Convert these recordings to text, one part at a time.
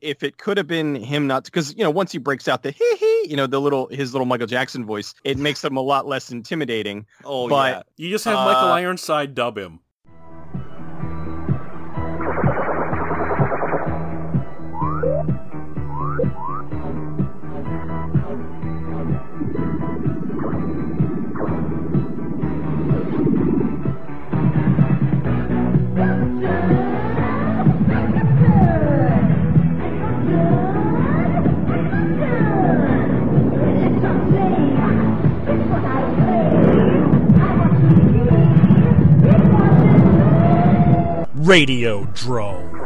if it could have been him not because you know once he breaks out the hee hee you know the little his little michael jackson voice it makes him a lot less intimidating Oh But- yeah. You just have Michael Uh, Ironside dub him. Radiodrome.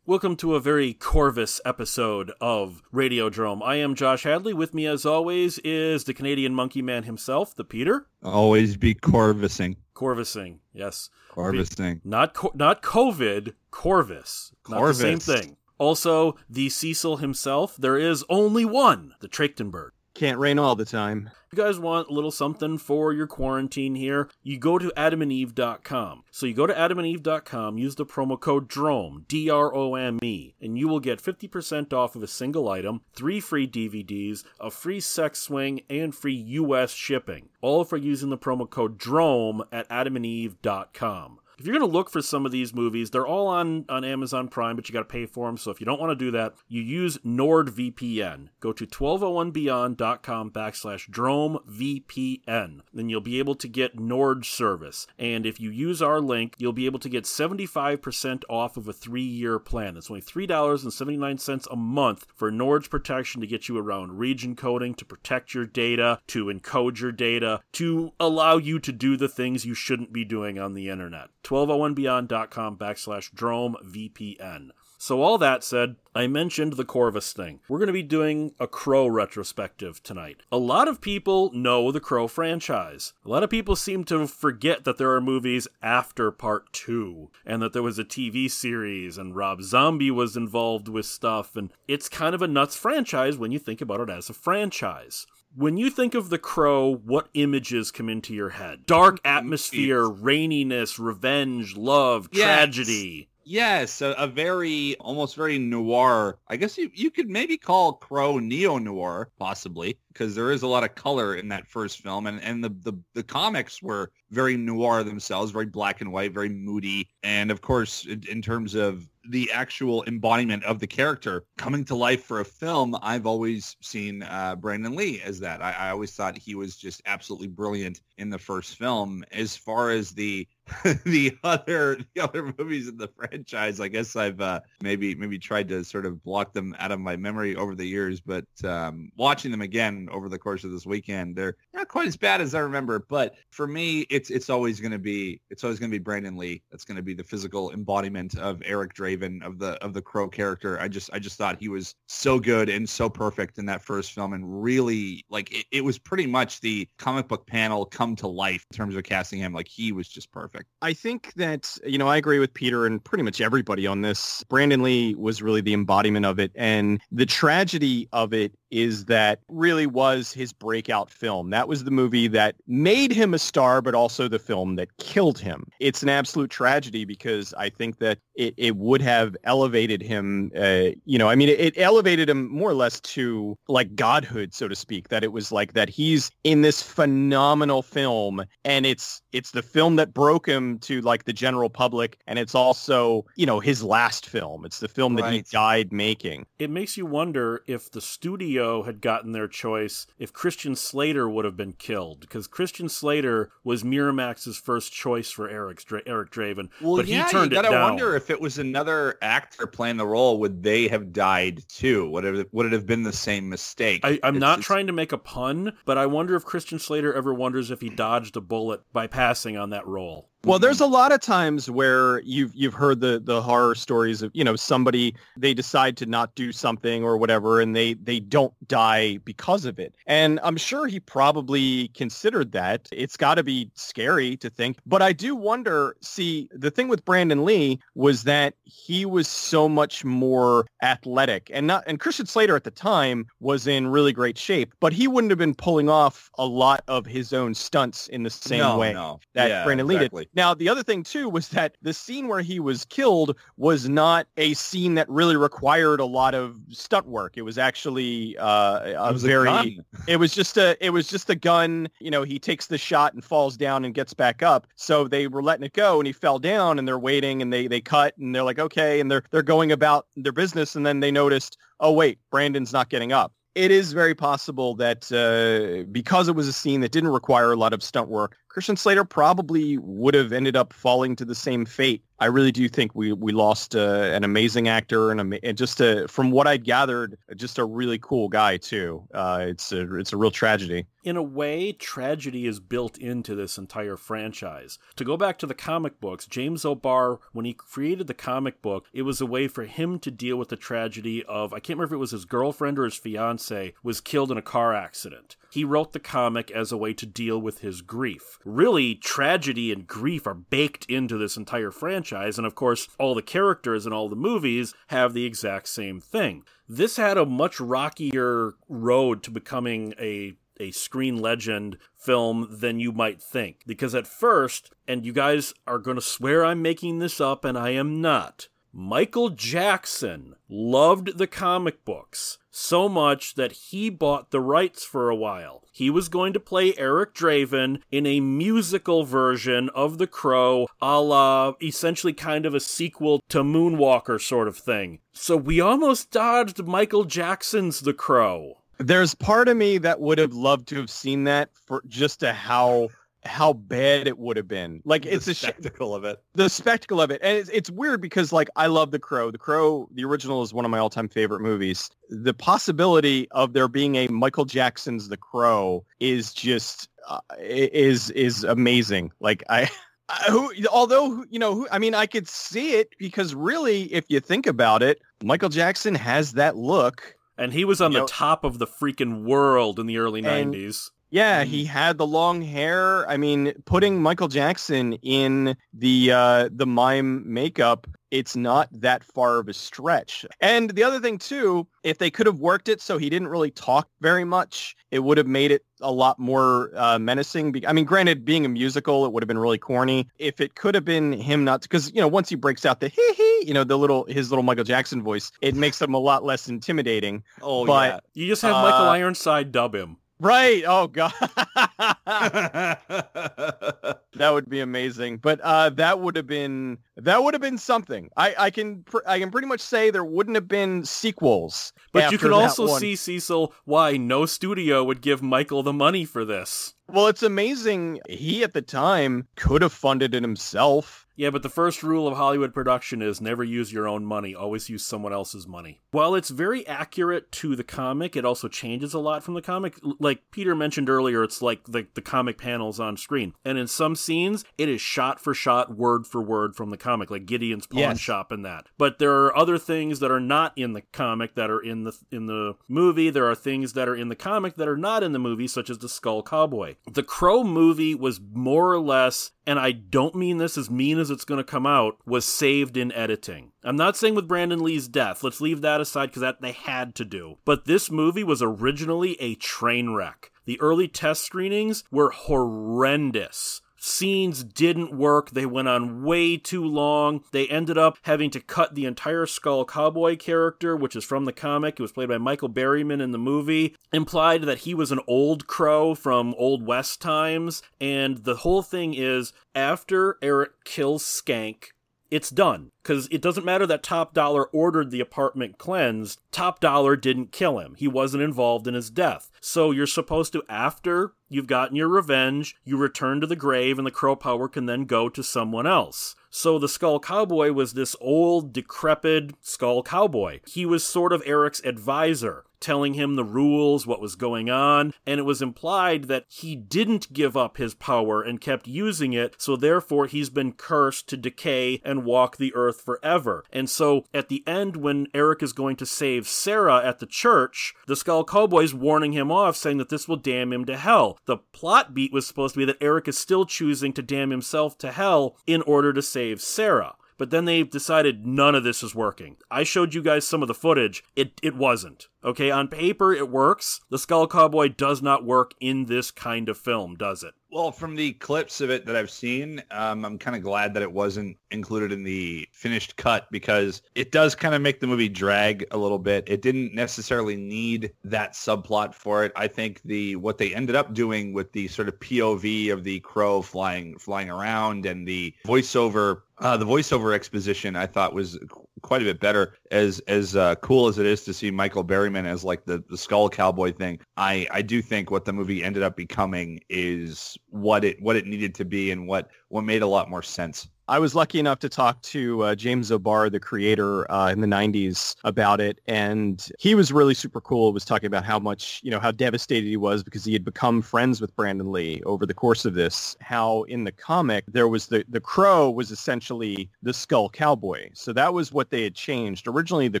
Welcome to a very Corvus episode of Radiodrome. I am Josh Hadley. With me, as always, is the Canadian Monkey Man himself, the Peter Always be Corvusing. Corvusing. Yes, Corvusing. not co- not COVID, Corvus. Not the same thing. Also, the Cecil himself. There is only one, the Trachtenberg. Can't rain all the time you guys want a little something for your quarantine here, you go to adamandeve.com. So you go to adamandeve.com, use the promo code DROME, D R O M E, and you will get 50% off of a single item, three free DVDs, a free sex swing, and free US shipping. All for using the promo code DROME at adamandeve.com. If you're going to look for some of these movies, they're all on, on Amazon Prime, but you got to pay for them. So if you don't want to do that, you use NordVPN. Go to 1201beyond.com backslash DromeVPN. Then you'll be able to get Nord service. And if you use our link, you'll be able to get 75% off of a three year plan. It's only $3.79 a month for Nord's protection to get you around region coding, to protect your data, to encode your data, to allow you to do the things you shouldn't be doing on the internet. 1201beyond.com backslash Drome VPN. So all that said, I mentioned the Corvus thing. We're going to be doing a Crow retrospective tonight. A lot of people know the Crow franchise. A lot of people seem to forget that there are movies after part 2 and that there was a TV series and Rob Zombie was involved with stuff and it's kind of a nuts franchise when you think about it as a franchise. When you think of The Crow, what images come into your head? Dark mm-hmm. atmosphere, raininess, revenge, love, Yes. tragedy. Yes, a, a very almost very noir. I guess you, you could maybe call Crow neo noir possibly because there is a lot of color in that first film and and the, the the comics were very noir themselves, very black and white, very moody, and of course in, in terms of the actual embodiment of the character coming to life for a film, I've always seen uh, Brandon Lee as that. I, I always thought he was just absolutely brilliant in the first film. As far as the the other the other movies in the franchise, I guess I've uh, maybe maybe tried to sort of block them out of my memory over the years. But um, watching them again over the course of this weekend, they're not quite as bad as I remember. But for me, it's it's always going to be it's always going to be Brandon Lee. That's going to be the physical embodiment of Eric Draven of the of the Crow character. I just I just thought he was so good and so perfect in that first film, and really like it, it was pretty much the comic book panel come to life in terms of casting him. Like he was just perfect. I think that, you know, I agree with Peter and pretty much everybody on this. Brandon Lee was really the embodiment of it. And the tragedy of it is that really was his breakout film. That was the movie that made him a star, but also the film that killed him. It's an absolute tragedy because I think that it, it would have elevated him, uh, you know, I mean, it, it elevated him more or less to like godhood, so to speak, that it was like that he's in this phenomenal film and it's, it's the film that broke him to like the general public. And it's also, you know, his last film. It's the film that he died making. It makes you wonder if the studio had gotten their choice, if Christian Slater would have been killed, because Christian Slater was Miramax's first choice for Eric, Dra- Eric Draven, Well, but yeah, he turned you gotta down. wonder if it was another actor playing the role, would they have died too? Would it would it have been the same mistake? I, I'm It's- not it's- trying to make a pun, but I wonder if Christian Slater ever wonders if he dodged a bullet by passing on that role. Well, mm-hmm. there's a lot of times where you've you've heard the the horror stories of you know somebody they decide to not do something or whatever and they they don't die because of it. And I'm sure he probably considered that. It's got to be scary to think. But I do wonder, see, the thing with Brandon Lee was that he was so much more athletic and not and Christian Slater at the time was in really great shape, but he wouldn't have been pulling off a lot of his own stunts in the same no, way no. that Yeah, Brandon Lee exactly. did. Now, the other thing too was that the scene where he was killed was not a scene that really required a lot of stunt work. It was actually uh, a It was very. gun. it was just a. It was just a gun. You know, he takes the shot and falls down and gets back up. So they were letting it go, and he fell down, and they're waiting, and they they cut, and they're like, okay, and they're they're going about their business, and then they noticed, oh wait, Brandon's not getting up. It is very possible that uh, because it was a scene that didn't require a lot of stunt work, Christian Slater probably would have ended up falling to the same fate. I really do think we we lost uh, an amazing actor and, and just a, from what I'd gathered, just a really cool guy too. Uh, it's a it's a real tragedy. In a way, tragedy is built into this entire franchise. To go back to the comic books, James O'Barr, when he created the comic book, it was a way for him to deal with the tragedy of, I can't remember if it was his girlfriend or his fiance, was killed in a car accident. He wrote the comic as a way to deal with his grief. Really, tragedy and grief are baked into this entire franchise, and of course, all the characters in all the movies have the exact same thing. This had a much rockier road to becoming a a screen legend film than you might think. Because at first, and you guys are going to swear I'm making this up, and I am not, Michael Jackson loved the comic books so much that he bought the rights for a while. He was going to play Eric Draven in a musical version of The Crow, a la essentially kind of a sequel to Moonwalker sort of thing. So we almost dodged Michael Jackson's The Crow. There's part of me that would have loved to have seen that for just to how how bad it would have been. Like it's the a sh- spectacle of it. the spectacle of it and it's, it's weird because like i love the crow the crow the original is one of my all-time favorite movies the possibility of there being a michael jackson's the crow is just uh, is is amazing like i I- who, although you know, who, I mean, I could see it because really, if you think about it, Michael Jackson has that look. And he was on You the know- top of the freaking world in the early And- 90s. Yeah, he had the long hair. I mean, putting Michael Jackson in the uh, the mime makeup, it's not that far of a stretch. And the other thing too, if they could have worked it so he didn't really talk very much, it would have made it a lot more uh, menacing. I mean, granted, being a musical, it would have been really corny. If it could have been him not, because you know, once he breaks out the hee hee, you know, the little his little Michael Jackson voice, it makes him a lot less intimidating. Oh But- You just have Michael Uh, Ironside dub him. Right. Oh God. That would be amazing. But uh, that would have been that would have been something. I, I can pr- I can pretty much say there wouldn't have been sequels. But you can also one. see, Cecil, why no studio would give Michael the money for this. Well, it's amazing. He at the time could have funded it himself. Yeah, but the first rule of Hollywood production is never use your own money, always use someone else's money. While it's very accurate to the comic, it also changes a lot from the comic. Like Peter mentioned earlier, it's like the, the comic panels on screen. And in some scenes, it is shot for shot, word for word from the comic, like Gideon's pawn Yes. shop and that. But there are other things that are not in the comic that are in the in the movie. There are things that are in the comic that are not in the movie, such as the Skull Cowboy. The Crow movie was more or less and I don't mean this as mean as it's going to come out, was saved in editing. I'm not saying with Brandon Lee's death. Let's leave that aside because that they had to do. But this movie was originally a train wreck. The early test screenings were horrendous. Scenes didn't work. They went on way too long. They ended up having to cut the entire Skull Cowboy character, which is from the comic. It was played by Michael Berryman in the movie. Implied that he was an old crow from Old West times. And the whole thing is after Eric kills Skank, it's done. Because it doesn't matter that Top Dollar ordered the apartment cleansed, Top Dollar didn't kill him. He wasn't involved in his death. So you're supposed to, after you've gotten your revenge, you return to the grave and the crow power can then go to someone else. So the Skull Cowboy was this old, decrepit Skull Cowboy. He was sort of Eric's advisor, telling him the rules, what was going on, and it was implied that he didn't give up his power and kept using it, so therefore he's been cursed to decay and walk the earth forever. And so at the end, when Eric is going to save Sarah at the church, the Skull Cowboy's warning him off, saying that this will damn him to hell. The plot beat was supposed to be that Eric is still choosing to damn himself to hell in order to save Sarah. But then they decided none of this is working. I showed you guys some of the footage. It it wasn't. Okay, on paper it works. The Skull Cowboy does not work in this kind of film, does it? Well, from the clips of it that I've seen, um, I'm kind of glad that it wasn't included in the finished cut because it does kind of make the movie drag a little bit. It didn't necessarily need that subplot for it. I think the what they ended up doing with the sort of POV of the crow flying flying around and the voiceover uh, the voiceover exposition I thought was quite a bit better. As as uh, cool as it is to see Michael Berryman as like the, the skull cowboy thing, I, I do think what the movie ended up becoming is what it what it needed to be and what what made a lot more sense. I was lucky enough to talk to uh, James O'Barr, the creator, uh, in the 90s about it. And he was really super cool. Was talking about how much, you know, how devastated he was because he had become friends with Brandon Lee over the course of this. How in the comic, there was the, the crow was essentially the skull cowboy. So that was what they had changed. Originally, the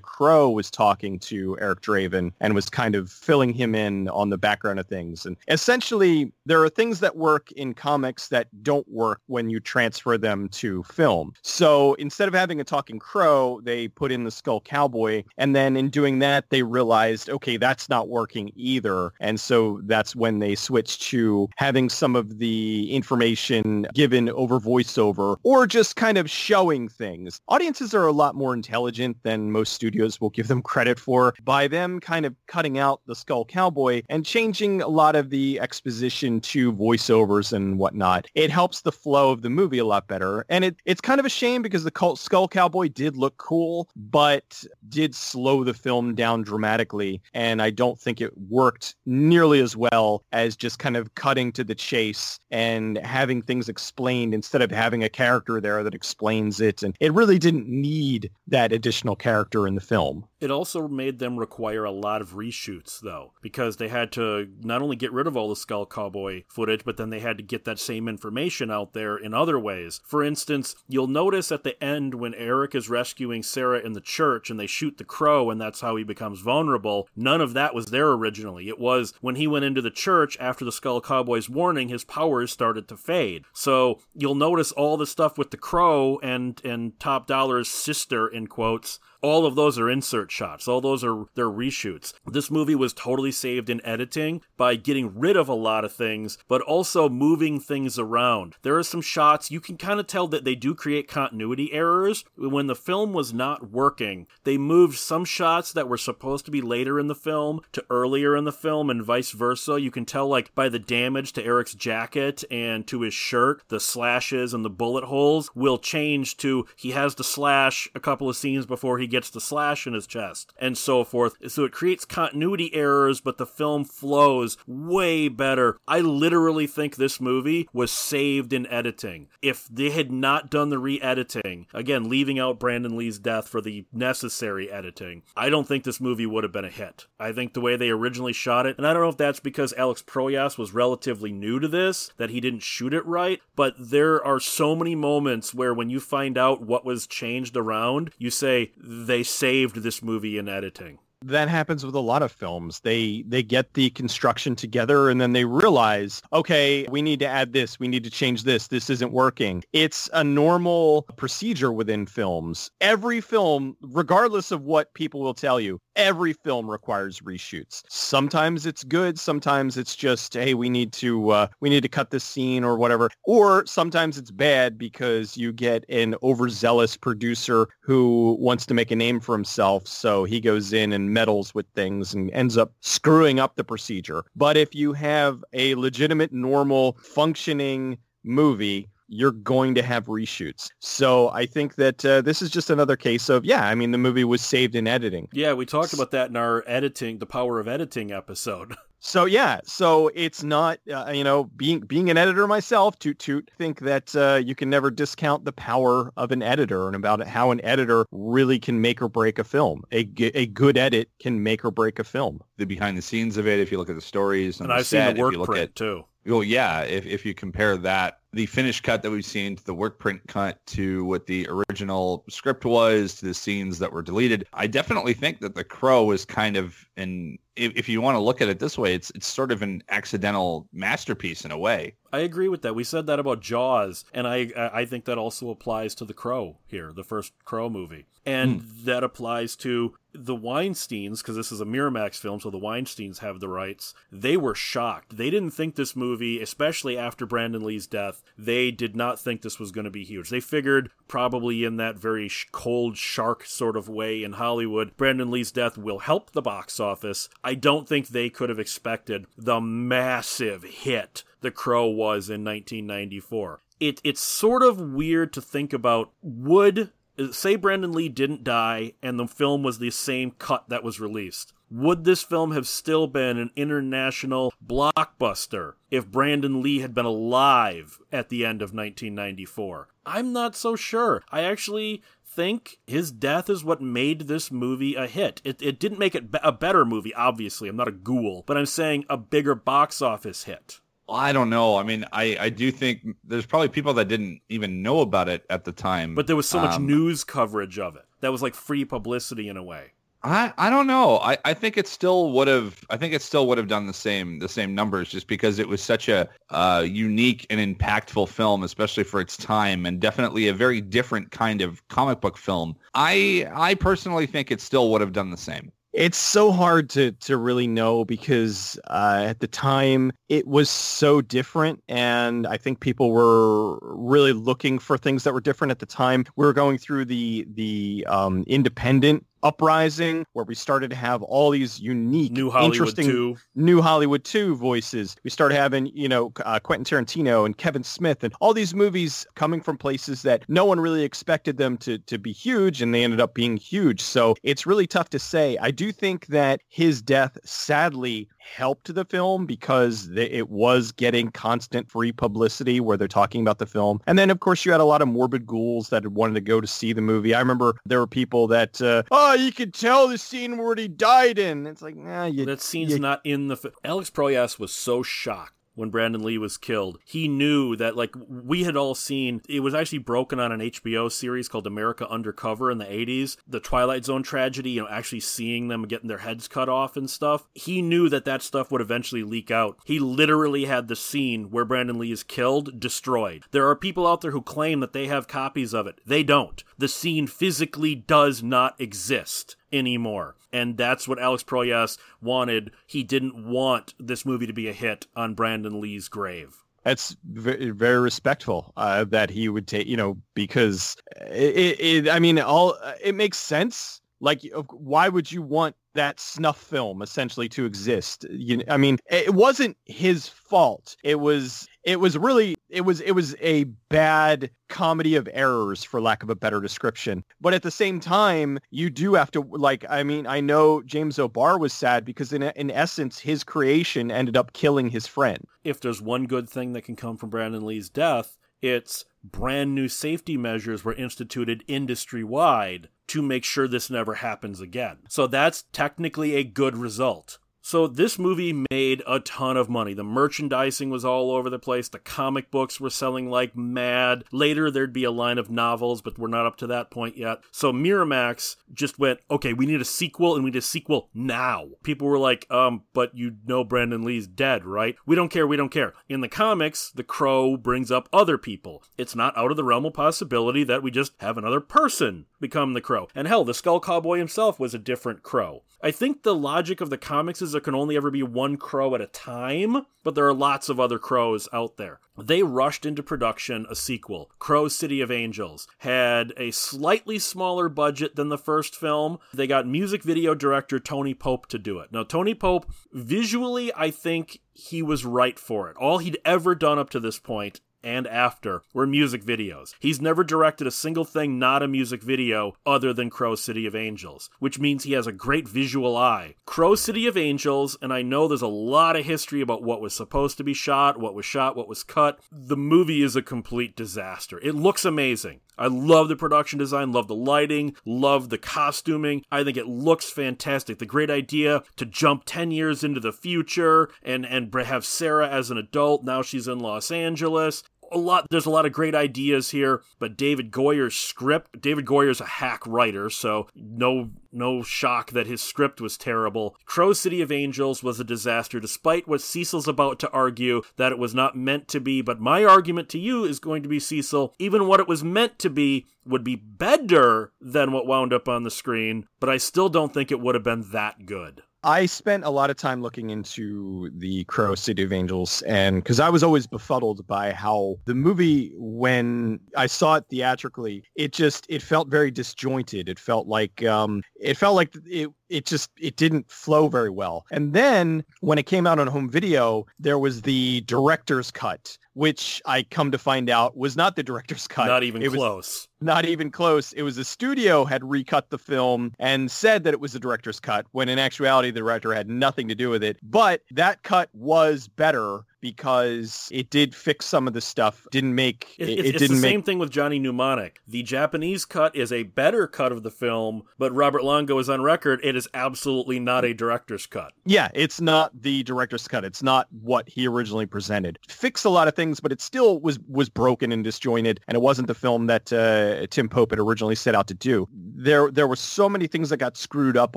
crow was talking to Eric Draven and was kind of filling him in on the background of things. And essentially, there are things that work in comics that don't work when you transfer them to film. So instead of having a talking crow, they put in the skull cowboy. And then in doing that, they realized, okay, that's not working either. And so that's when they switched to having some of the information given over voiceover or just kind of showing things. Audiences are a lot more intelligent than most studios will give them credit for by them kind of cutting out the skull cowboy and changing a lot of the exposition to voiceovers and whatnot. It helps the flow of the movie a lot better. And it, it's kind of a shame because the Cult Skull Cowboy did look cool, but did slow the film down dramatically. And I don't think it worked nearly as well as just kind of cutting to the chase and having things explained instead of having a character there that explains it. And it really didn't need that additional character in the film. It also made them require a lot of reshoots, though, because they had to not only get rid of all the Skull Cowboy footage, but then they had to get that same information out there in other ways. For instance, you'll notice at the end when Eric is rescuing Sarah in the church and they shoot the crow and that's how he becomes vulnerable, none of that was there originally. It was when he went into the church after the Skull Cowboy's warning, his powers started to fade. So you'll notice all the stuff with the crow and, and Top Dollar's sister, in quotes, all of those are shots. All those are their reshoots. This movie was totally saved in editing by getting rid of a lot of things, but also moving things around. There are some shots you can kind of tell that they do create continuity errors. When the film was not working, they moved some shots that were supposed to be later in the film to earlier in the film and vice versa. You can tell like by the damage to Eric's jacket and to his shirt, the slashes and the bullet holes will change to he has to slash a couple of scenes before he gets the slash in his chest and so forth. So it creates continuity errors, but the film flows way better. I literally think this movie was saved in editing. If they had not done the re-editing, again, leaving out Brandon Lee's death for the necessary editing, I don't think this movie would have been a hit. I think the way they originally shot it, and I don't know if that's because Alex Proyas was relatively new to this, that he didn't shoot it right, but there are so many moments where when you find out what was changed around, you say, they saved this movie in editing that happens with a lot of films. They they get the construction together and then they realize, okay, we need to add this, we need to change this, this isn't working. It's a normal procedure within films. Every film, regardless of what people will tell you, every film requires reshoots. Sometimes it's good, sometimes it's just, hey, we need to uh, we need to cut this scene or whatever. Or sometimes it's bad because you get an overzealous producer who wants to make a name for himself, so he goes in and meddles with things and ends up screwing up the procedure. But if you have a legitimate, normal, functioning movie you're going to have reshoots. So I think that uh, this is just another case of, yeah, I mean, the movie was saved in editing. Yeah, we talked about that in our editing, the power of editing episode. So yeah, so it's not uh, you know being being an editor myself, to toot. Think that uh, you can never discount the power of an editor and about how an editor really can make or break a film. A, a good edit can make or break a film. The behind the scenes of it, if you look at the stories and I've set, seen the work if you look print at, too. Well, yeah, if if you compare that the finished cut that we've seen to the work print cut to what the original script was to the scenes that were deleted, I definitely think that The Crow is kind of an if, if you want to look at it this way, it's it's sort of an accidental masterpiece in a way. I agree with that. We said that about Jaws, and I I think that also applies to The Crow here, the first Crow movie, and mm. that applies to the Weinsteins because this is a Miramax film, so the Weinsteins have the rights. They were shocked. They didn't think this movie, especially after Brandon Lee's death, they did not think this was going to be huge. They figured probably in that very cold shark sort of way in Hollywood, Brandon Lee's death will help the box office. I don't think they could have expected the massive hit The Crow was in 1994. It, it's sort of weird to think about would say Brandon Lee didn't die and the film was the same cut that was released. Would this film have still been an international blockbuster if Brandon Lee had been alive at the end of 1994? I'm not so sure. I actually think his death is what made this movie a hit. It, it didn't make it a better movie, obviously. I'm not a ghoul, but I'm saying a bigger box office hit. I don't know. I mean, I, I do think there's probably people that didn't even know about it at the time. But there was so much um, news coverage of it. That was like free publicity in a way. I, I don't know. I, I think it still would have I think it still would have done the same the same numbers just because it was such a uh, unique and impactful film, especially for its time, and definitely a very different kind of comic book film. I I personally think it still would have done the same. It's so hard to to really know because uh, at the time it was so different, and I think people were really looking for things that were different at the time. We were going through the the um, independent uprising where we started to have all these unique new hollywood interesting 2. new hollywood 2 voices. We started having you know uh, quentin tarantino and kevin smith and all these movies coming from places that no one really expected them to to be huge and they ended up being huge. So it's really tough to say. I do think that his death sadly helped the film because it was getting constant free publicity where they're talking about the film. And then, of course, you had a lot of morbid ghouls that wanted to go to see the movie. I remember there were people that, uh, oh, you could tell the scene where he died in. It's like, nah, you, that scene's you, not in the. Fi- Alex Proyas was so shocked when Brandon Lee was killed. He knew that like we had all seen it was actually broken on an HBO series called America Undercover in the 80s, the Twilight Zone tragedy, you know, actually seeing them getting their heads cut off and stuff. He knew that that stuff would eventually leak out. He literally had the scene where Brandon Lee is killed destroyed. There are people out there who claim that they have copies of it. They don't. The scene physically does not exist anymore. And that's what Alex Proyas wanted. He didn't want this movie to be a hit on Brandon Lee's grave. That's very, respectful uh, that he would take, you know, because it, it, I mean, all it makes sense. Like, why would you want that snuff film essentially to exist? You, I mean, it wasn't his fault. It was it was really it was it was a bad comedy of errors for lack of a better description. But at the same time you do have to like i mean i know james o'barr was sad because in in essence his creation ended up killing his friend. If there's one good thing that can come from brandon lee's death it's brand new safety measures were instituted industry wide to make sure this never happens again. So that's technically a good result so this movie made a ton of money. The merchandising was all over the place. The comic books were selling like mad. Later there'd be a line of novels, but we're not up to that point yet. So Miramax just went, okay, we need a sequel and we need a sequel now. People were like, um, but you know Brandon Lee's dead, right? We don't care, we don't care. In the comics, the crow brings up other people. It's not out of the realm of possibility that we just have another person become the crow. And hell, the Skull Cowboy himself was a different crow. I think the logic of the comics is there can only ever be one crow at a time, but there are lots of other crows out there. They rushed into production a sequel. Crow City of Angels had a slightly smaller budget than the first film. They got music video director Tony Pope to do it. Now, Tony Pope, visually, I think he was right for it. All he'd ever done up to this point and after were music videos. He's never directed a single thing not a music video other than Crow City of Angels, which means he has a great visual eye. Crow City of Angels, and I know there's a lot of history about what was supposed to be shot, what was shot, what was cut. The movie is a complete disaster. It looks amazing. I love the production design, love the lighting, love the costuming. I think it looks fantastic. The great idea to jump 10 years into the future and and have Sarah as an adult, now she's in Los Angeles a lot there's a lot of great ideas here, but David Goyer's script, David Goyer's a hack writer, so no no shock that his script was terrible. Crow City of Angels was a disaster, despite what Cecil's about to argue that it was not meant to be. But my argument to you is going to be, Cecil, even what it was meant to be would be better than what wound up on the screen, but I still don't think it would have been that good. I spent a lot of time looking into the Crow City of Angels and because I was always befuddled by how the movie when I saw it theatrically, it just it felt very disjointed. It felt like um it felt like it it just it didn't flow very well. And then when it came out on home video, there was the director's cut, which I come to find out was not the director's cut. Not even it close. Not even close. It was the studio had recut the film and said that it was the director's cut when in actuality the director had nothing to do with it. But that cut was better because it did fix some of the stuff. Didn't make it, it, it's, it it's didn't the make same thing with Johnny Mnemonic. The Japanese cut is a better cut of the film, but Robert Longo is on record. It is absolutely not a director's cut. Yeah, it's not the director's cut. It's not what he originally presented. Fixed a lot of things, but it still was was broken and disjointed, and it wasn't the film that uh, Tim Pope had originally set out to do. There there were so many things that got screwed up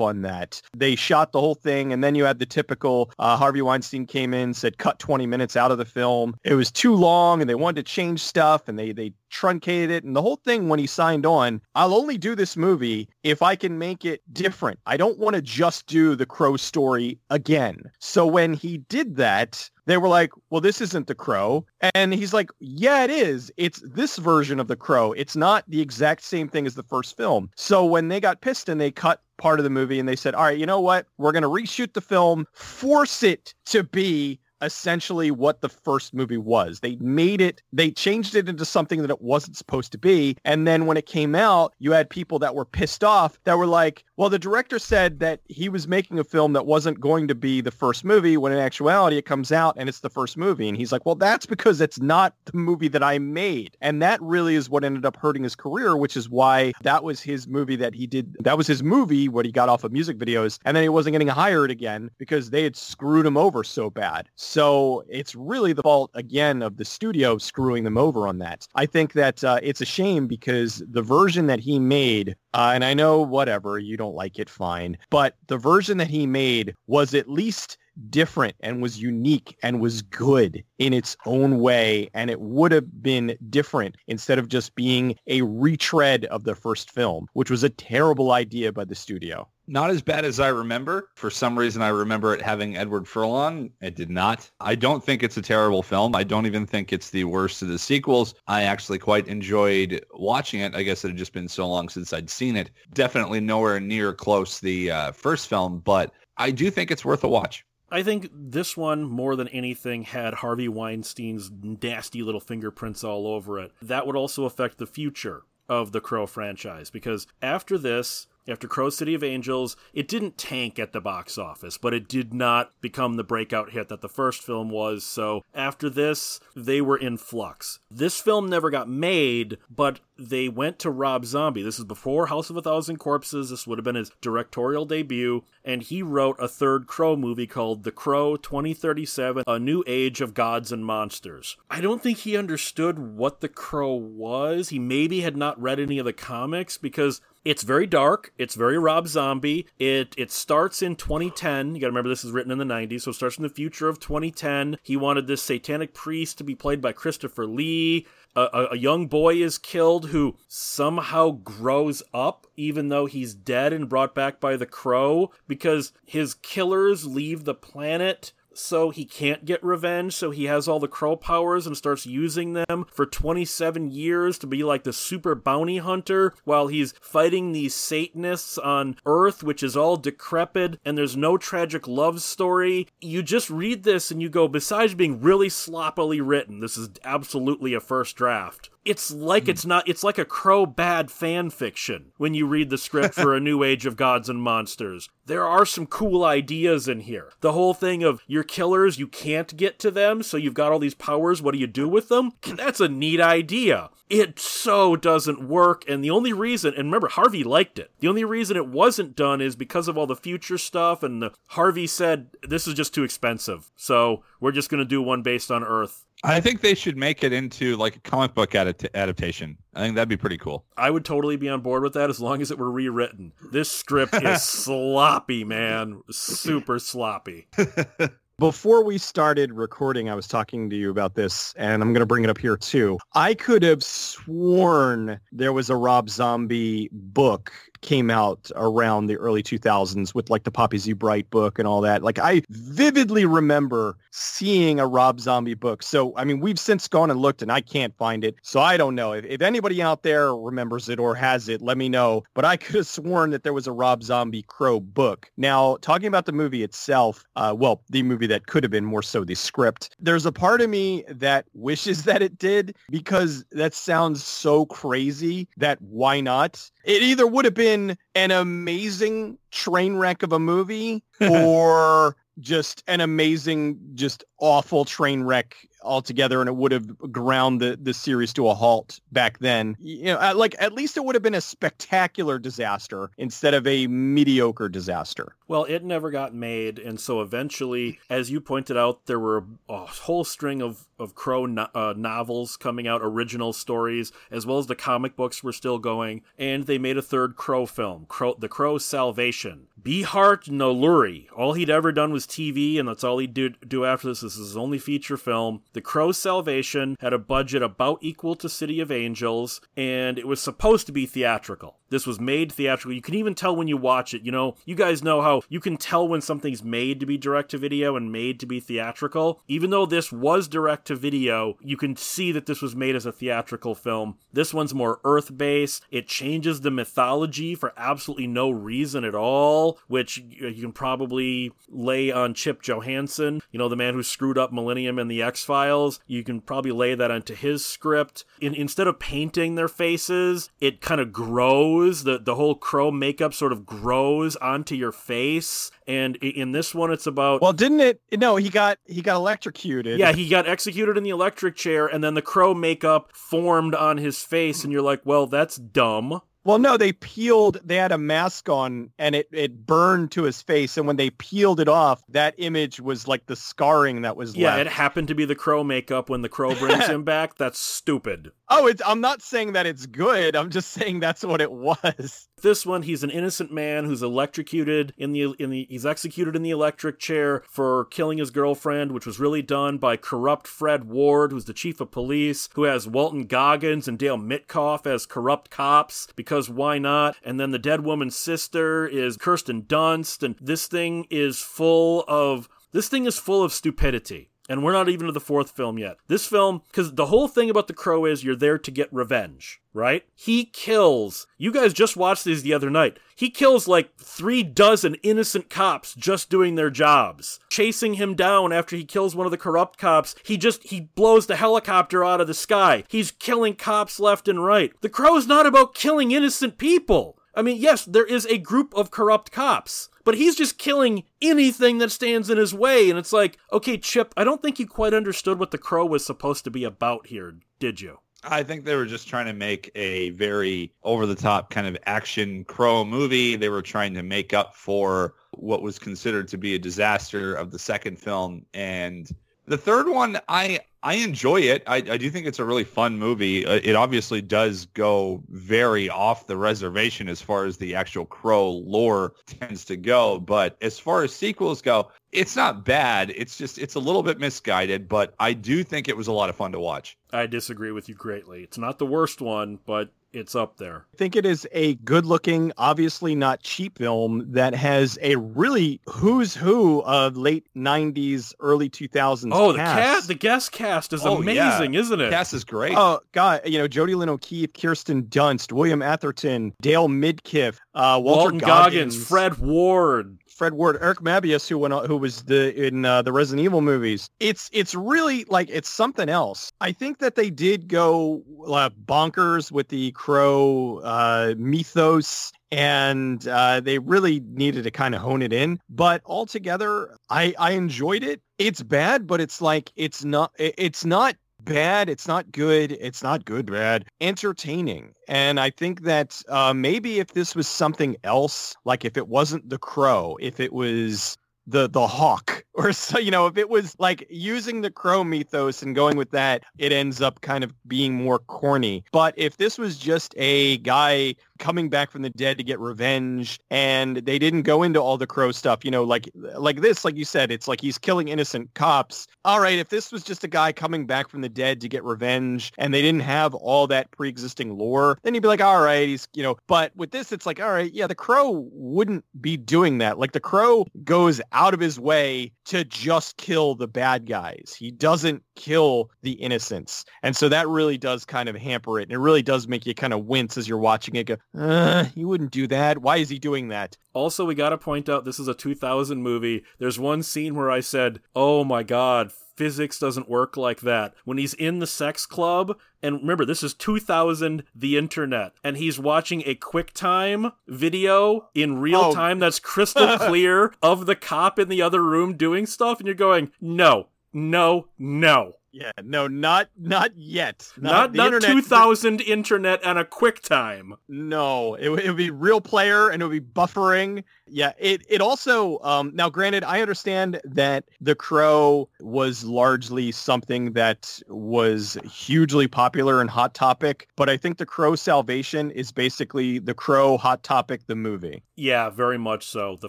on that. They shot the whole thing, and then you had the typical uh, Harvey Weinstein came in, said cut 20 minutes out of the film. It was too long, and they wanted to change stuff, and they they truncated it. And the whole thing when he signed on i'll only do this movie if i can make it different. I don't want to just do the crow story again. So when he did that they were like well this isn't the crow. And he's like yeah it is. It's this version of the crow. It's not the exact same thing as the first film. So when they got pissed and they cut part of the movie and they said all right you know what? We're going to reshoot the film. Force it to be essentially what the first movie was. They made it, they changed it into something that it wasn't supposed to be. And then when it came out, you had people that were pissed off that were like, well, the director said that he was making a film that wasn't going to be the first movie when in actuality it comes out and it's the first movie. And he's like, well, that's because it's not the movie that I made. And that really is what ended up hurting his career, which is why that was his movie that he did. That was his movie what he got off of music videos. And then he wasn't getting hired again because they had screwed him over so bad. It's really the fault again of the studio screwing them over on that. I think that uh, it's a shame because the version that he made, uh, and I know whatever, you don't like it, fine, but the version that he made was at least different and was unique and was good in its own way and it would have been different instead of just being a retread of the first film which was a terrible idea by the studio not as bad as I remember. For some reason, I remember it having Edward Furlong. It did not. I don't think it's a terrible film. I don't even think it's the worst of the sequels. I actually quite enjoyed watching it. I guess it had just been so long since I'd seen it. Definitely nowhere near close the uh, first film, but I do think it's worth a watch. I think this one, more than anything, had Harvey Weinstein's nasty little fingerprints all over it. That would also affect the future of the Crow franchise because after this, after Crow City of Angels, it didn't tank at the box office, but it did not become the breakout hit that the first film was. So after this, they were in flux. This film never got made, but they went to Rob Zombie. This is before House of a Thousand Corpses. This would have been his directorial debut. And he wrote a third Crow movie called The Crow 2037 A New Age of Gods and Monsters. I don't think he understood what The Crow was. He maybe had not read any of the comics because it's very dark. It's very Rob Zombie. It it starts in 2010. You got to remember this is written in the 90s, so it starts in the future of 2010. He wanted this satanic priest to be played by Christopher Lee. A, a, young boy is killed who somehow grows up even though he's dead and brought back by the crow because his killers leave the planet so he can't get revenge, so he has all the crow powers and starts using them for 27 years to be like the super bounty hunter while he's fighting these Satanists on Earth, which is all decrepit, and there's no tragic love story. You just read this and you go, besides being really sloppily written, this is absolutely a first draft it's like it's hmm. not it's like a crow bad fan fiction when you read the script for a new age of gods and monsters. There are some cool ideas in here. The whole thing of your killers you can't get to them so you've got all these powers what do you do with them? That's a neat idea it so doesn't work. And the only reason, and remember, Harvey liked it. The only reason it wasn't done is because of all the future stuff. And the, Harvey said, this is just too expensive. So we're just going to do one based on Earth. I think they should make it into like a comic book adapt- adaptation. I think that'd be pretty cool. I would totally be on board with that as long as it were rewritten. This script is sloppy, man. Super sloppy. Before we started recording, I was talking to you about this, and I'm going to bring it up here too. I could have sworn there was a Rob Zombie book came out around the early 2000s with like the Poppy Z Brite book and all that. Like I vividly remember seeing a Rob Zombie book. So, I mean, we've since gone and looked and I can't find it. So I don't know. If, if anybody out there remembers it or has it, let me know. But I could have sworn that there was a Rob Zombie Crow book. Now, talking about the movie itself, uh, well, the movie that could have been more so the script, there's a part of me that wishes that it did because that sounds so crazy that why not? It either would have been an amazing train wreck of a movie or just an amazing, just awful train wreck altogether and it would have ground the, the series to a halt back then. You know, like at least it would have been a spectacular disaster instead of a mediocre disaster. Well, it never got made. And so eventually, as you pointed out, there were a whole string of, of Crow no- uh, novels coming out, original stories, as well as the comic books were still going. And they made a third Crow film, Crow, The Crow Salvation. Bharat Nalluri. All he'd ever done was TV, and that's all he'd do, do after this. This is his only feature film. The Crow's Salvation had a budget about equal to City of Angels, and it was supposed to be theatrical. This was made theatrical. You can even tell when you watch it. You know, you guys know how you can tell when something's made to be direct to video and made to be theatrical. Even though this was direct to video, you can see that this was made as a theatrical film. This one's more earth based. It changes the mythology for absolutely no reason at all, which you can probably lay on Chip Johannessen, you know, the man who screwed up Millennium and the X Files. You can probably lay that onto his script. In, instead of painting their faces, it kind of grows grows the the whole crow makeup sort of grows onto your face. And in this one it's about well didn't it no he got he got electrocuted. Yeah he got executed in the electric chair and then the crow makeup formed on his face and you're like well that's dumb well, no, they peeled, they had a mask on and it, it burned to his face. And when they peeled it off, that image was like the scarring that was yeah, left. it happened to be the crow makeup when the crow brings him back. That's stupid. Oh, it's, I'm not saying that it's good. I'm just saying that's what it was. This one, he's an innocent man who's electrocuted in the in the he's executed in the electric chair for killing his girlfriend, which was really done by corrupt Fred Ward, who's the chief of police, who has Walton Goggins and Dale Midkiff as corrupt cops because why not? And then the dead woman's sister is Kirsten Dunst, and this thing is full of this thing is full of stupidity. And we're not even to the fourth film yet. This film, because the whole thing about the crow is you're there to get revenge, right? He kills. You guys just watched these the other night. He kills like three dozen innocent cops just doing their jobs. Chasing him down after he kills one of the corrupt cops, he just he blows the helicopter out of the sky. He's killing cops left and right. The crow's not about killing innocent people. I mean, yes, there is a group of corrupt cops, but he's just killing anything that stands in his way. And it's like, okay, Chip, I don't think you quite understood what The Crow was supposed to be about here, did you? I think they were just trying to make a very over the top kind of action crow movie. They were trying to make up for what was considered to be a disaster of the second film. And the third one, I I enjoy it. I, I do think it's a really fun movie. Uh, it obviously does go very off the reservation as far as the actual Crow lore tends to go. But as far as sequels go, it's not bad. It's just it's a little bit misguided, but I do think it was a lot of fun to watch. I disagree with you greatly. It's not the worst one, but it's up there. I think it is a good looking, obviously not cheap film that has a really who's who of late 90s, early 2000s. Oh, cast. the cast, the guest cast is Oh, amazing, yeah. isn't it? Cast is great. Oh God! You know Jodie Lynn O'Keefe, Kirsten Dunst, William Atherton, Dale Midkiff, uh, Walter Walton Goggins, Goggins, Fred Ward. Fred Ward, Eric Mabius, who went who was the in uh, the Resident Evil movies. It's it's really like it's something else. I think that they did go uh, bonkers with the Crow uh, mythos. And uh, they really needed to kind of hone it in, but altogether, I I enjoyed it. It's bad, but it's like it's not it's not bad. It's not good. It's not good, bad. Entertaining. And I think that uh, maybe if this was something else, like if it wasn't The Crow, if it was the the hawk or so you know if it was like using the crow mythos and going with that it ends up kind of being more corny but if this was just a guy coming back from the dead to get revenge and they didn't go into all the crow stuff you know like like this like you said it's like he's killing innocent cops. All right if this was just a guy coming back from the dead to get revenge and they didn't have all that pre-existing lore then you'd be like all right he's you know but with this it's like all right yeah the crow wouldn't be doing that. Like the crow goes out of his way to just kill the bad guys he doesn't kill the innocents and so that really does kind of hamper it and it really does make you kind of wince as you're watching it go uh, he wouldn't do that. Why is he doing that? Also, we got to point out this is a 2000 movie. There's one scene where I said, "Oh my god, physics doesn't work like that." When he's in the sex club, and remember, this is 2000 the internet, and he's watching a QuickTime video in real Oh. time that's crystal clear of the cop in the other room doing stuff and you're going, "No. No. No." Yeah, no, not not yet. Not the not, 2000 internet and a QuickTime. No, it, it would be real player and it would be buffering. Yeah, it it also um now granted I understand that The Crow was largely something that was hugely popular and hot topic, but I think The Crow Salvation is basically The Crow Hot Topic the movie. Yeah, very much so. The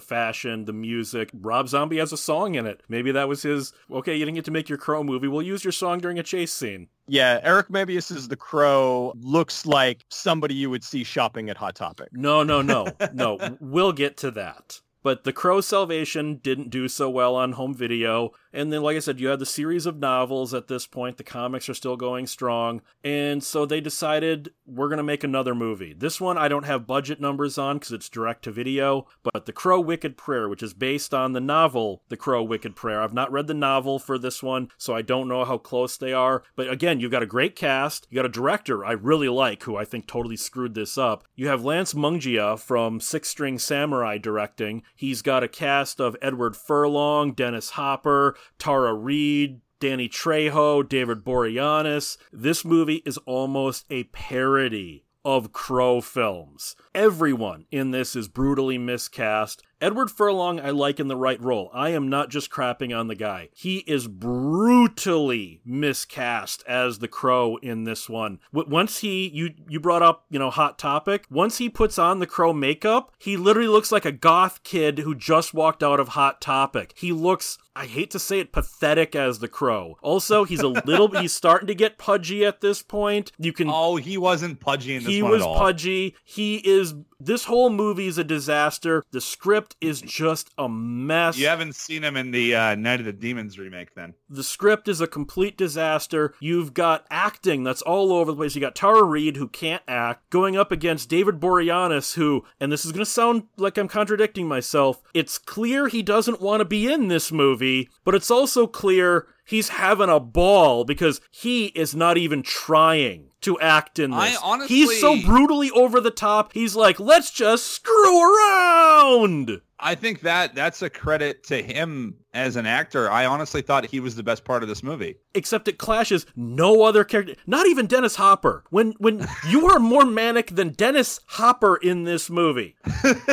fashion, the music. Rob Zombie has a song in it. Maybe that was his. Okay, you didn't get to make your Crow movie. We'll use your song during a chase scene. Yeah, Eric Mabius's The Crow looks like somebody you would see shopping at Hot Topic. No, no, no, no. We'll get to that. But The Crow Salvation didn't do so well on home video. And then, like I said, you had the series of novels at this point. The comics are still going strong. And so they decided we're going to make another movie. This one I don't have budget numbers on because it's direct to video. But The Crow Wicked Prayer, which is based on the novel The Crow Wicked Prayer. I've not read the novel for this one, so I don't know how close they are. But again, you've got a great cast. You got a director I really like who I think totally screwed this up. You have Lance Mungia from Six String Samurai directing. He's got a cast of Edward Furlong, Dennis Hopper, Tara Reid, Danny Trejo, David Boreanaz. This movie is almost a parody of Crow films. Everyone in this is brutally miscast. Edward Furlong, I like in the right role. I am not just crapping on the guy. He is brutally miscast as the Crow in this one. Once he, you, you brought up, you know, Hot Topic. Once he puts on the Crow makeup, he literally looks like a goth kid who just walked out of Hot Topic. He looks I hate to say it, pathetic as the crow. Also, he's a little he's starting to get pudgy at this point. You can Oh, he wasn't pudgy in this he one was at all. pudgy. He is this whole movie is a disaster. The script is just a mess. You haven't seen him in the uh, Night of the Demons remake, then? The script is a complete disaster. You've got acting that's all over the place. You got Tara Reid who can't act going up against David Boreanaz who, and this is going to sound like I'm contradicting myself. It's clear he doesn't want to be in this movie, but it's also clear he's having a ball because he is not even trying to act in this. honestly- He's so brutally over the top. He's like, "Let's just screw around." I think that that's a credit to him as an actor. I honestly thought he was the best part of this movie. except it clashes no other character not even dennis hopper when when you are more manic than dennis hopper in this movie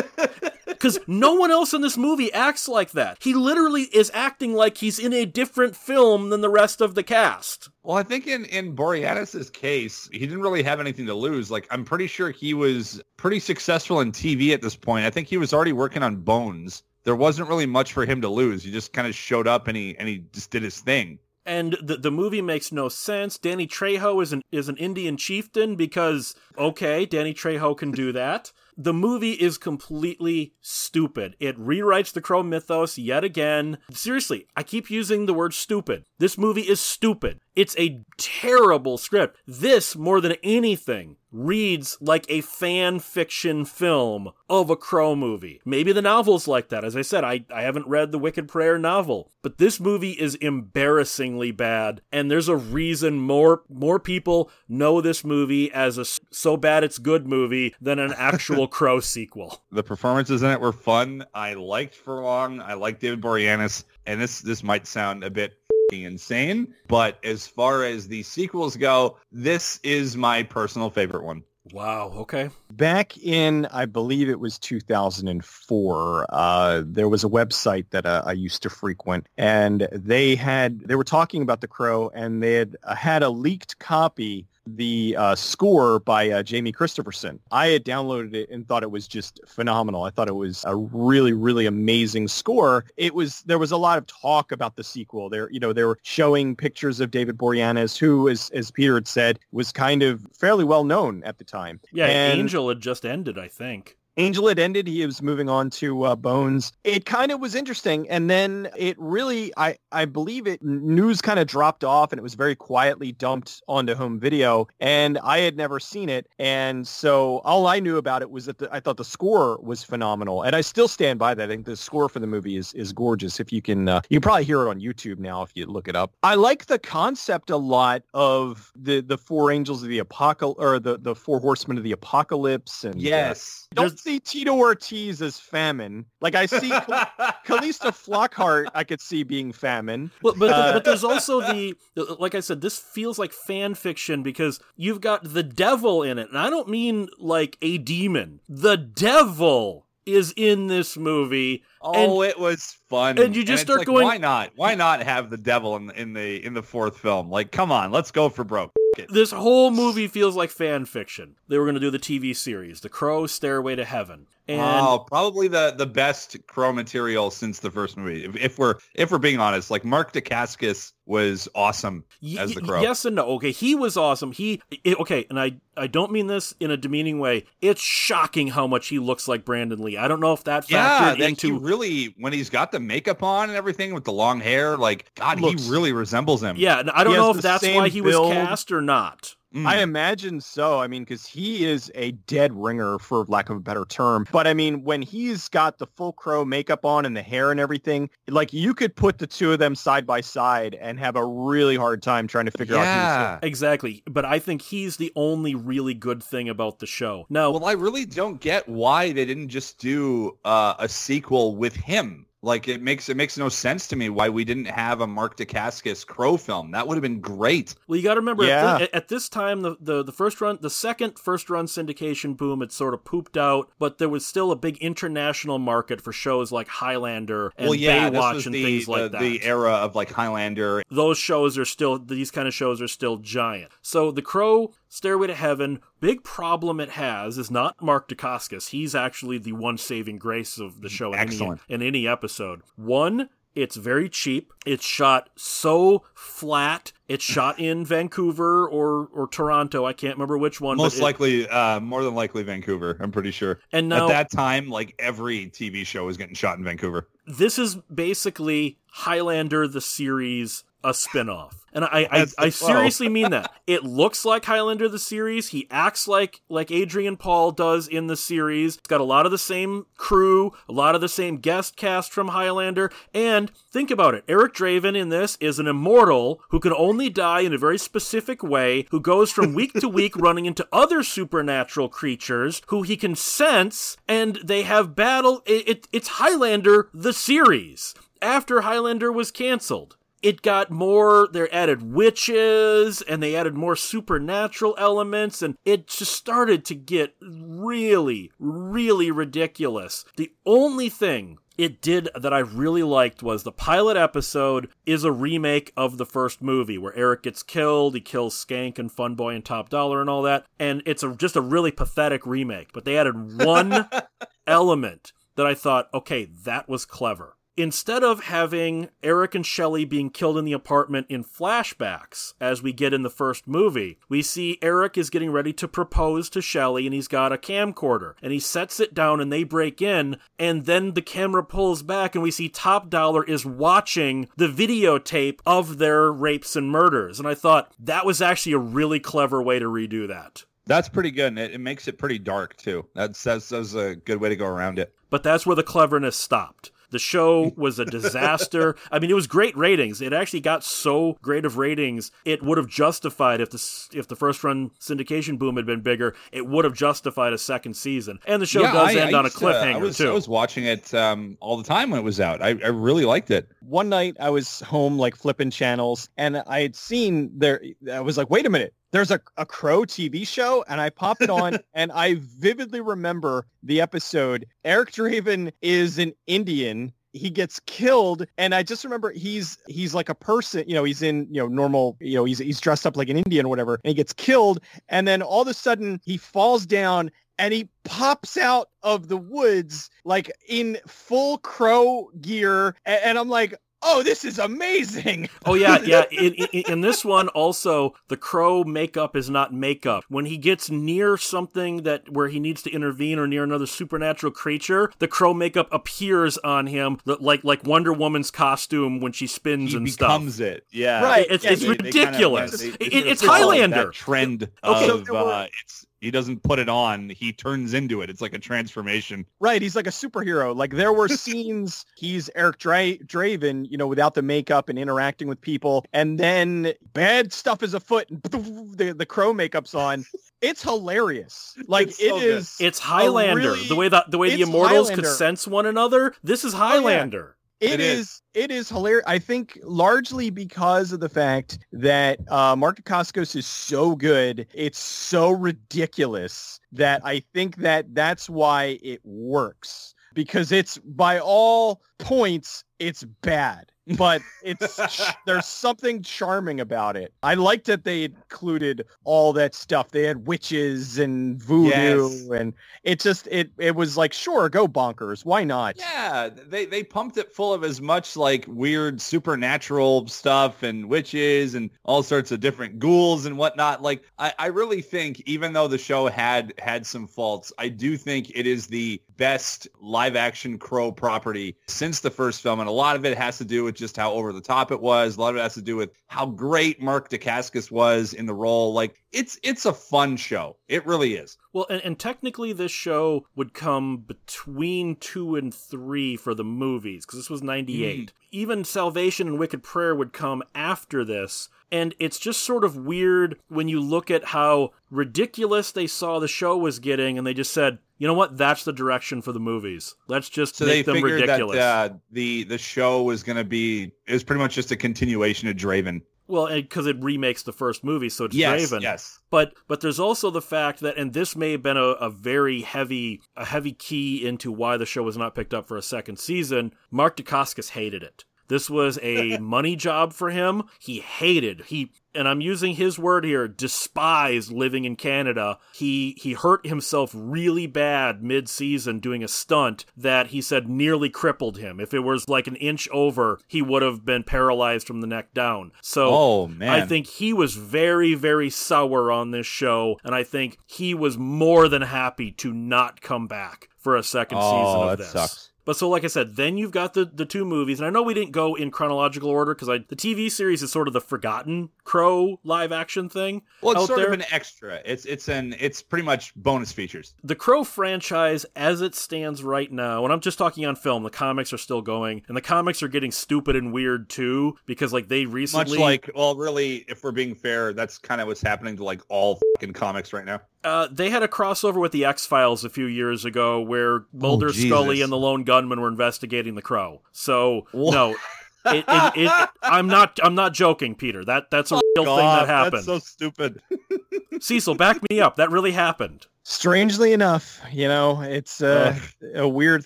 because no one else in this movie acts like that he literally is acting like he's in a different film than the rest of the cast Well, I think in in Boreanaz's case, he didn't really have anything to lose. Like I'm pretty sure he was pretty successful in TV at this point. I think he was already working on Bones. There wasn't really much for him to lose. He just kind of showed up and he and he just did his thing. and the the movie makes no sense. Danny Trejo is an is an Indian chieftain because okay, Danny Trejo can do that. The movie is completely stupid. It rewrites the Crow mythos yet again. Seriously, I keep using the word stupid. This movie is stupid. It's a terrible script. This, more than anything, reads like a fan fiction film of a Crow movie. Maybe the novel's like that. As I said, I, I haven't read the Wicked Prayer novel, but this movie is embarrassingly bad, and there's a reason more more people know this movie as a so bad it's good movie than an actual Crow sequel. The performances in it were fun. I liked Furlong. I liked David Boreanaz. And this this might sound a bit insane. But as far as the sequels go, this is my personal favorite one. Wow. Okay. Back in, I believe it was 2004, uh, there was a website that uh, I used to frequent, and they had they were talking about The Crow, and they had uh, had a leaked copy the uh, score by uh, Jamie Christopherson. I had downloaded it and thought it was just phenomenal. I thought it was a really, really amazing score. It was there was a lot of talk about the sequel. There, you know, they were showing pictures of David Boreanaz, who, as as Peter had said, was kind of fairly well known at the time. Yeah, And- Angel had just ended, I think. Angel had ended. He was moving on to uh, Bones. It kind of was interesting, and then it really, I, I believe it news kind of dropped off, and it was very quietly dumped onto home video. And I had never seen it, and so all I knew about it was that the, I thought the score was phenomenal, and I still stand by that. I think the score for the movie is is gorgeous. If you can, uh, you can probably hear it on YouTube now if you look it up. I like the concept a lot of the the four angels of the apocalypse, or the the four horsemen of the apocalypse, and uh, Yes. There's- see Tito Ortiz as famine. Like I see Cal- Calista Flockhart, I could see being famine. Well, but Uh, but there's also the like I said, this feels like fan fiction because you've got the devil in it, and I don't mean like a demon. The devil is in this movie. Oh, it was fun. and you just it's start like, going- Why not? Why not have the devil in, in the in the fourth film? Like, come on, let's go for broke. This whole movie feels like fan fiction. They were going to do the TV series, The Crow, Stairway to Heaven, and oh, probably the the best crow material since the first movie. If, if we're if we're being honest, like Mark Dacascos was awesome Y- as the crow. Yes and no. Okay, he was awesome. He it- okay, and I I don't mean this in a demeaning way. It's shocking how much he looks like Brandon Lee. I don't know if that factored Yeah, that into really when he's got the makeup on and everything with the long hair, like God, Looks- he really resembles him. Yeah, and I don't know if that's why he was cast or not. Mm. I imagine so. I mean, because he is a dead ringer, for lack of a better term. But I mean, when he's got the full crow makeup on and the hair and everything, like you could put the two of them side by side and have a really hard time trying to figure out yeah. Exactly, but I think he's the only really good thing about the show. Now, Well, I really don't get why they didn't just do uh, a sequel with him. Like it makes it makes no sense to me why we didn't have a Mark Dacascos Crow film. That would have been great. well, you got to remember Yeah. at, thi- at this time, the, the the first run, the second first run syndication boom had sort of pooped out, but there was still a big international market for shows like Highlander and well, yeah, Baywatch and the, things like the, that. the era of like Highlander. those shows are still these kind of shows are still giant. So The Crow, Stairway to Heaven, big problem it has is not Mark Dacascos. He's actually the one saving grace of the show in any, in any episode. One, it's very cheap. It's shot so flat. It's shot in Vancouver or or Toronto. I can't remember which one. Most it- likely, uh, more than likely Vancouver. I'm pretty sure. and now At that time, like every TV show was getting shot in Vancouver. this is basically Highlander the series a spin-off. And I I, I seriously mean that. It looks like Highlander the series. He acts like like Adrian Paul does in the series. It's got a lot of the same crew, a lot of the same guest cast from Highlander. And think about it. Eric Draven in this is an immortal who can only die in a very specific way, who goes from week to week running into other supernatural creatures who he can sense, and they have battle. It, it, it's Highlander the series after Highlander was canceled. It got more, they added witches and they added more supernatural elements, and it just started to get really, really ridiculous. The only thing it did that I really liked was the pilot episode is a remake of the first movie where Eric gets killed, he kills Skank and Funboy and Top Dollar and all that, and it's a, just a really pathetic remake. But they added one element that I thought, okay, that was clever. Instead of having Eric and Shelley being killed in the apartment in flashbacks, as we get in the first movie, we see Eric is getting ready to propose to Shelley and he's got a camcorder and he sets it down and they break in and then the camera pulls back and we see Top Dollar is watching the videotape of their rapes and murders. And I thought that was actually a really clever way to redo that. That's pretty good. And it, it makes it pretty dark too. That's, that's that's a good way to go around it. but that's where the cleverness stopped. The show was a disaster. I mean, it was great ratings. It actually got so great of ratings, it would have justified if the if the first run syndication boom had been bigger. It would have justified a second season. And the show Yeah, does I- end I on a used cliffhanger I was, too. I was watching it um, all the time when it was out. I, I really liked it. one night I was home like flipping channels and I had seen there, I was like, wait a minute, there's a, a Crow TV show and I popped it on and I vividly remember the episode. Eric Draven is an Indian he gets killed and i just remember he's he's like a person you know he's in you know normal you know he's he's dressed up like an indian or whatever and he gets killed and then all of a sudden he falls down and he pops out of the woods like in full crow gear and, and i'm like oh, this is amazing. Oh yeah, yeah. In, in, in, this one, also the crow makeup is not makeup. When he gets near something that where he needs to intervene or near another supernatural creature, the crow makeup appears on him, like like Wonder Woman's costume when she spins he and becomes stuff. it. Yeah, right. It's, yeah, it's they, ridiculous. They kind of, they, it, it's Highlander trend okay, of so were, uh, it's he doesn't put it on he turns into it. It's like a transformation. Right he's like a superhero. Like there were scenes he's eric Dra- draven you know without the makeup and interacting with people and then bad stuff is afoot and the, the crow makeup's on. It's hilarious. Like it's it so is it's highlander really, the way that the way the immortals highlander. could sense one another this is highlander oh, yeah. It, it is. is. It is hilarious. I think largely because of the fact that uh, Mark Dacascos is so good. It's so ridiculous that I think that that's why it works because it's by all points it's bad but it's there's something charming about it. I liked that they included all that stuff. They had witches and voodoo yes. and it just it it was like sure go bonkers. Why not? Yeah, they they pumped it full of as much like weird supernatural stuff and witches and all sorts of different ghouls and whatnot. Like I, I really think even though the show had had some faults, I do think it is the best live action crow property since the first film and a lot of it has to do with just how over the top it was. A lot of it has to do with how great Mark Dacascos was in the role. Like it's it's a fun show. It really is. Well, and, and technically this show would come between two and three for the movies because this was '98. Mm. Even Salvation and Wicked Prayer would come after this. And it's just sort of weird when you look at how ridiculous they saw the show was getting, and they just said, you know what? That's the direction for the movies. Let's just so make they them ridiculous. That, uh, the the show was going to be it was pretty much just a continuation of Draven. Well, because it remakes the first movie, so it's yes, Draven. Yes. But but there's also the fact that, and this may have been a, a very heavy a heavy key into why the show was not picked up for a second season. Mark Dacascos hated it. This was a money job for him. He hated. He and I'm using his word here, despised living in Canada. He he hurt himself really bad mid-season doing a stunt that he said nearly crippled him. If it was like an inch over, he would have been paralyzed from the neck down. So oh, man. I think he was very very sour on this show and I think he was more than happy to not come back for a second oh, season of that this. Sucks. But so, like I said, then you've got the, the two movies, and I know we didn't go in chronological order because the TV series is sort of the forgotten Crow live action thing. Well, it's sort there. of an extra. It's it's an it's pretty much bonus features. The Crow franchise, as it stands right now, and I'm just talking on film, the comics are still going, and the comics are getting stupid and weird too because like they recently, much like, well, really, if we're being fair, that's kind of what's happening to like all fucking comics right now. Uh, they had a crossover with the X Files a few years ago where Mulder, oh, Scully, and the Lone Gunman were investigating the Crow. So what? no, it, it, it, I'm not. I'm not joking, Peter. That that's a oh, real God, thing that happened. That's so stupid. Cecil, back me up. That really happened. Strangely enough, you know, it's uh, a weird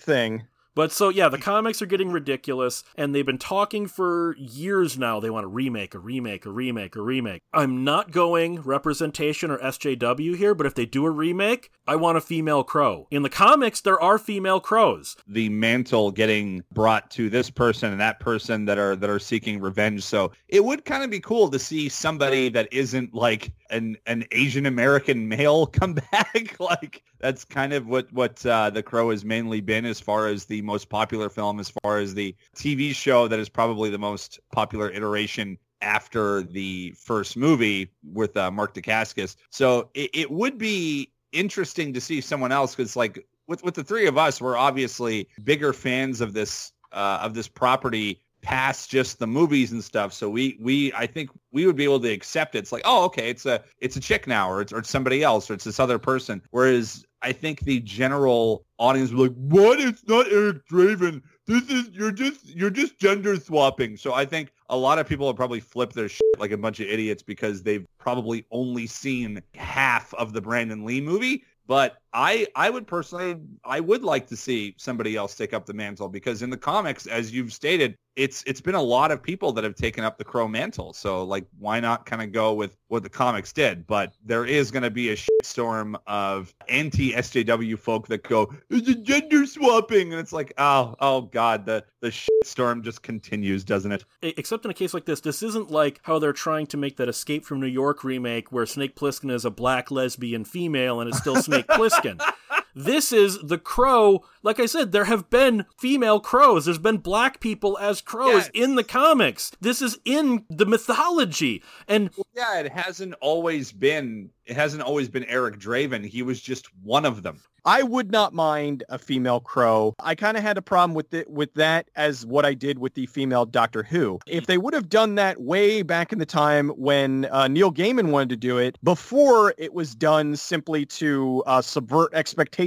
thing. But so yeah, the comics are getting ridiculous, and they've been talking for years now. They want to remake, a remake, a remake, a remake. I'm not going representation or SJW here, but if they do a remake, I want a female crow. In the comics, there are female crows. The mantle getting brought to this person and that person that are that are seeking revenge. So it would kind of be cool to see somebody that isn't like an an Asian American male come back. like that's kind of what what uh, the Crow has mainly been as far as the most popular film, as far as the TV show that is probably the most popular iteration after the first movie with uh, Mark Dacascos. So it, it would be interesting to see someone else because like with with the three of us, we're obviously bigger fans of this uh, of this property past just the movies and stuff. So we we I think we would be able to accept it. It's like, oh, okay, it's a it's a chick now, or it's or it's somebody else, or it's this other person. Whereas I think the general audience be like, what? It's not Eric Draven. this is you're just you're just gender swapping. So I think a lot of people will probably flip their shit like a bunch of idiots because they've probably only seen half of the Brandon Lee movie. But I I would personally I would like to see somebody else take up the mantle because in the comics, as you've stated, it's it's been a lot of people that have taken up the crow mantle. So like why not kind of go with what the comics did? But there is going to be a storm of anti SJW folk that go, it's a gender swapping. And it's like, oh, oh God, the, the storm just continues, doesn't it? Except in a case like this, this isn't like how they're trying to make that Escape from New York remake where Snake Plissken is a black lesbian female and it's still Snake Plissken weekend This is the crow. Like I said, there have been female crows. There's been black people as crows yes. in the comics. This is in the mythology. And well, yeah, it hasn't always been it hasn't always been Eric Draven. He was just one of them. I would not mind a female crow. I kind of had a problem with it with that as what I did with the female Doctor Who. If they would have done that way back in the time when uh, Neil Gaiman wanted to do it, before it was done simply to uh, subvert expectations,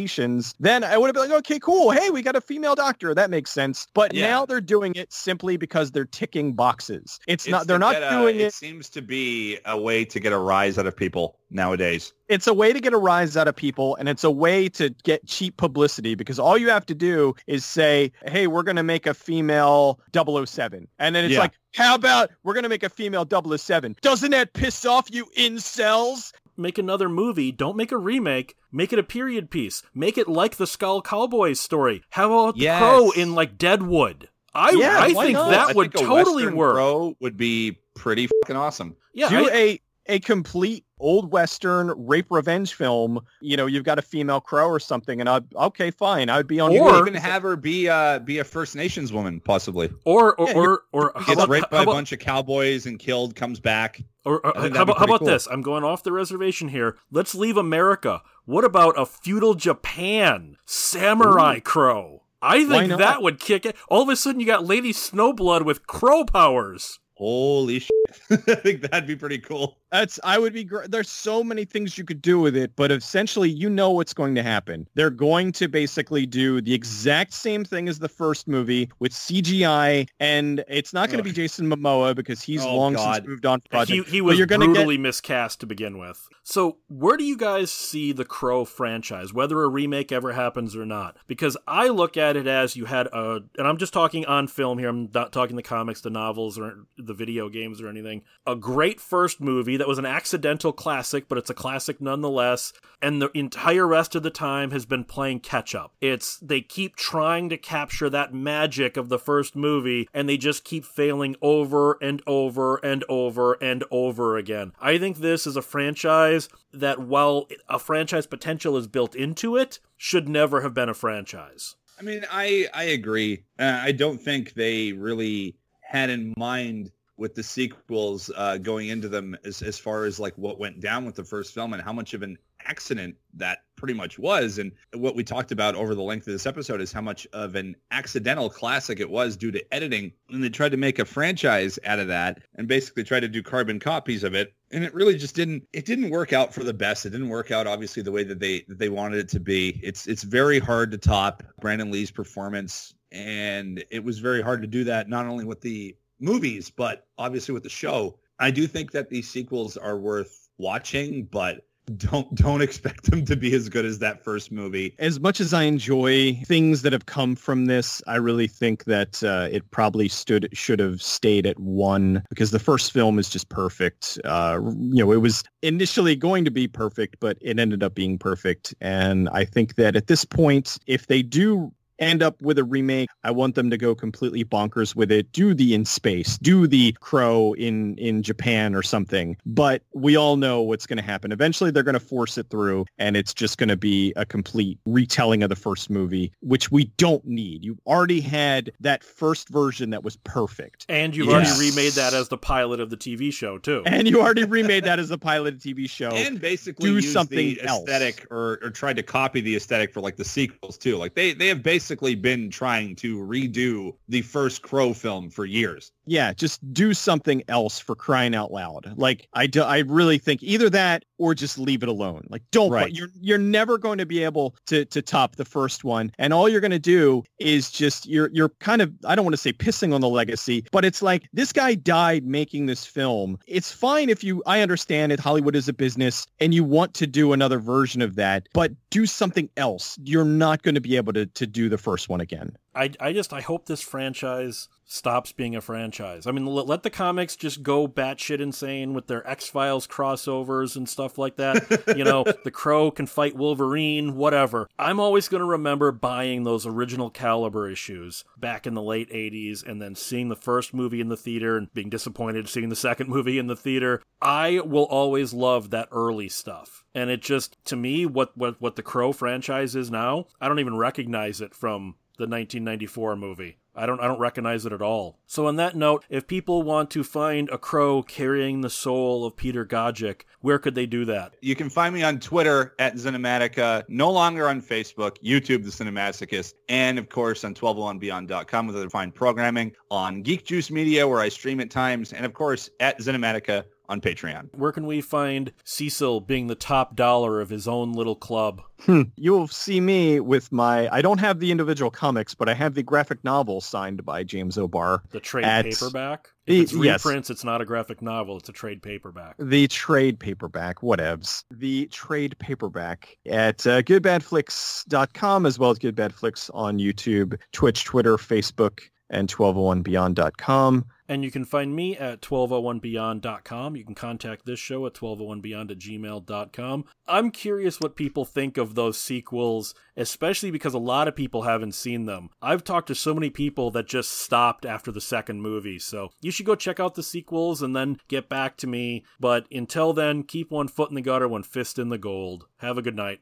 then I would have been like, okay, cool. Hey, we got a female doctor. That makes sense. But yeah. now they're doing it simply because they're ticking boxes. It's, it's not. They're not get, doing it. It seems to be a way to get a rise out of people nowadays. It's a way to get a rise out of people and it's a way to get cheap publicity because all you have to do is say, hey, we're going to make a female 007. And then it's yeah. like, how about we're going to make a female 007? Doesn't that piss off you incels? Make another movie. Don't make a remake. Make it a period piece. Make it like the Skull Cowboys story. How about yes. the Crow in like Deadwood? I, yeah, I think not? that I would think totally work. Crow would be pretty fucking awesome. Yeah, do I, a a complete old western rape revenge film, you know, you've got a female crow or something, and I'd okay, fine, I'd be on. Or even have her be uh be a First Nations woman, possibly. Or or yeah, or, or gets about, raped by about, a bunch of cowboys and killed, comes back. Or, or how about, how about cool. this? I'm going off the reservation here. Let's leave America. What about a feudal Japan samurai Ooh. crow? I think that would kick it. All of a sudden, you got Lady Snowblood with crow powers. Holy shit. I think that'd be pretty cool. That's I would be great. There's so many things you could do with it, but essentially you know what's going to happen. They're going to basically do the exact same thing as the first movie with CGI, and it's not going to be Jason Momoa because he's oh, long God. since moved on. Project. He, he was you're brutally get... miscast to begin with. So where do you guys see the Crow franchise, whether a remake ever happens or not? Because I look at it as you had a, and I'm just talking on film here. I'm not talking the comics, the novels, or the video games or anything. A great first movie that was an accidental classic, but it's a classic nonetheless. And the entire rest of the time has been playing catch up. It's they keep trying to capture that magic of the first movie, and they just keep failing over and over and over and over again. I think this is a franchise that, while a franchise potential is built into it, should never have been a franchise. I mean, I I agree. Uh, I don't think they really had in mind with the sequels uh, going into them as, as far as like what went down with the first film and how much of an accident that pretty much was. And what we talked about over the length of this episode is how much of an accidental classic it was due to editing. And they tried to make a franchise out of that and basically tried to do carbon copies of it. And it really just didn't, it didn't work out for the best. It didn't work out obviously the way that they, that they wanted it to be. It's, it's very hard to top Brandon Lee's performance. And it was very hard to do that, not only with the movies, but obviously with the show. I do think that these sequels are worth watching, but don't don't expect them to be as good as that first movie. As much as I enjoy things that have come from this, I really think that uh, it probably stood should have stayed at one because the first film is just perfect. Uh, you know, it was initially going to be perfect, but it ended up being perfect. And I think that at this point, if they do end up with a remake. I want them to go completely bonkers with it. Do the in space, do the crow in in Japan or something. But we all know what's going to happen. Eventually, they're going to force it through, and it's just going to be a complete retelling of the first movie, which we don't need. You already had that first version that was perfect, and you've yes. already remade that as the pilot of the TV show too. And you already remade that as the pilot of the TV show, and basically do something aesthetic or, or tried to copy the aesthetic for like the sequels too. Like they they have basically basically been trying to redo the first Crow film for years. Yeah, just do something else for crying out loud. Like I do, I really think either that or just leave it alone. Like don't Right. you're you're never going to be able to to top the first one. And all you're going to do is just you're you're kind of I don't want to say pissing on the legacy, but it's like this guy died making this film. It's fine if you I understand it Hollywood is a business and you want to do another version of that, but do something else. You're not going to be able to to do the first one again. I, I just I hope this franchise stops being a franchise. I mean, let, let the comics just go batshit insane with their X Files crossovers and stuff like that. you know, the Crow can fight Wolverine, whatever. I'm always going to remember buying those original Caliber issues back in the late '80s, and then seeing the first movie in the theater and being disappointed seeing the second movie in the theater. I will always love that early stuff. And it just, to me, what, what, what the Crow franchise is now, I don't even recognize it from the 1994 movie. I don't I don't recognize it at all. So on that note, if people want to find a crow carrying the soul of Peter Gogic, where could they do that? You can find me on Twitter at Cinematica, no longer on Facebook, YouTube, The Cinemasochist, and of course on 1201beyond.com with other fine programming, on Geek Juice Media where I stream at times, and of course at Cinematica on Patreon. Where can we find Cecil being the top dollar of his own little club? Hmm. You'll see me with my. I don't have the individual comics, but I have the graphic novel signed by James O'Barr. The trade At- paperback? Y- If it's yes. reprints, it's not a graphic novel, it's a trade paperback. The trade paperback, whatevs. The trade paperback at uh, goodbadflix.com as well as goodbadflix on YouTube, Twitch, Twitter, Facebook, and 1201beyond.com. And you can find me at 1201beyond.com. You can contact this show at 1201beyond at gmail.com. I'm curious what people think of those sequels, especially because a lot of people haven't seen them. I've talked to so many people that just stopped after the second movie, so you should go check out the sequels and then get back to me. But until then, keep one foot in the gutter, one fist in the gold. Have a good night.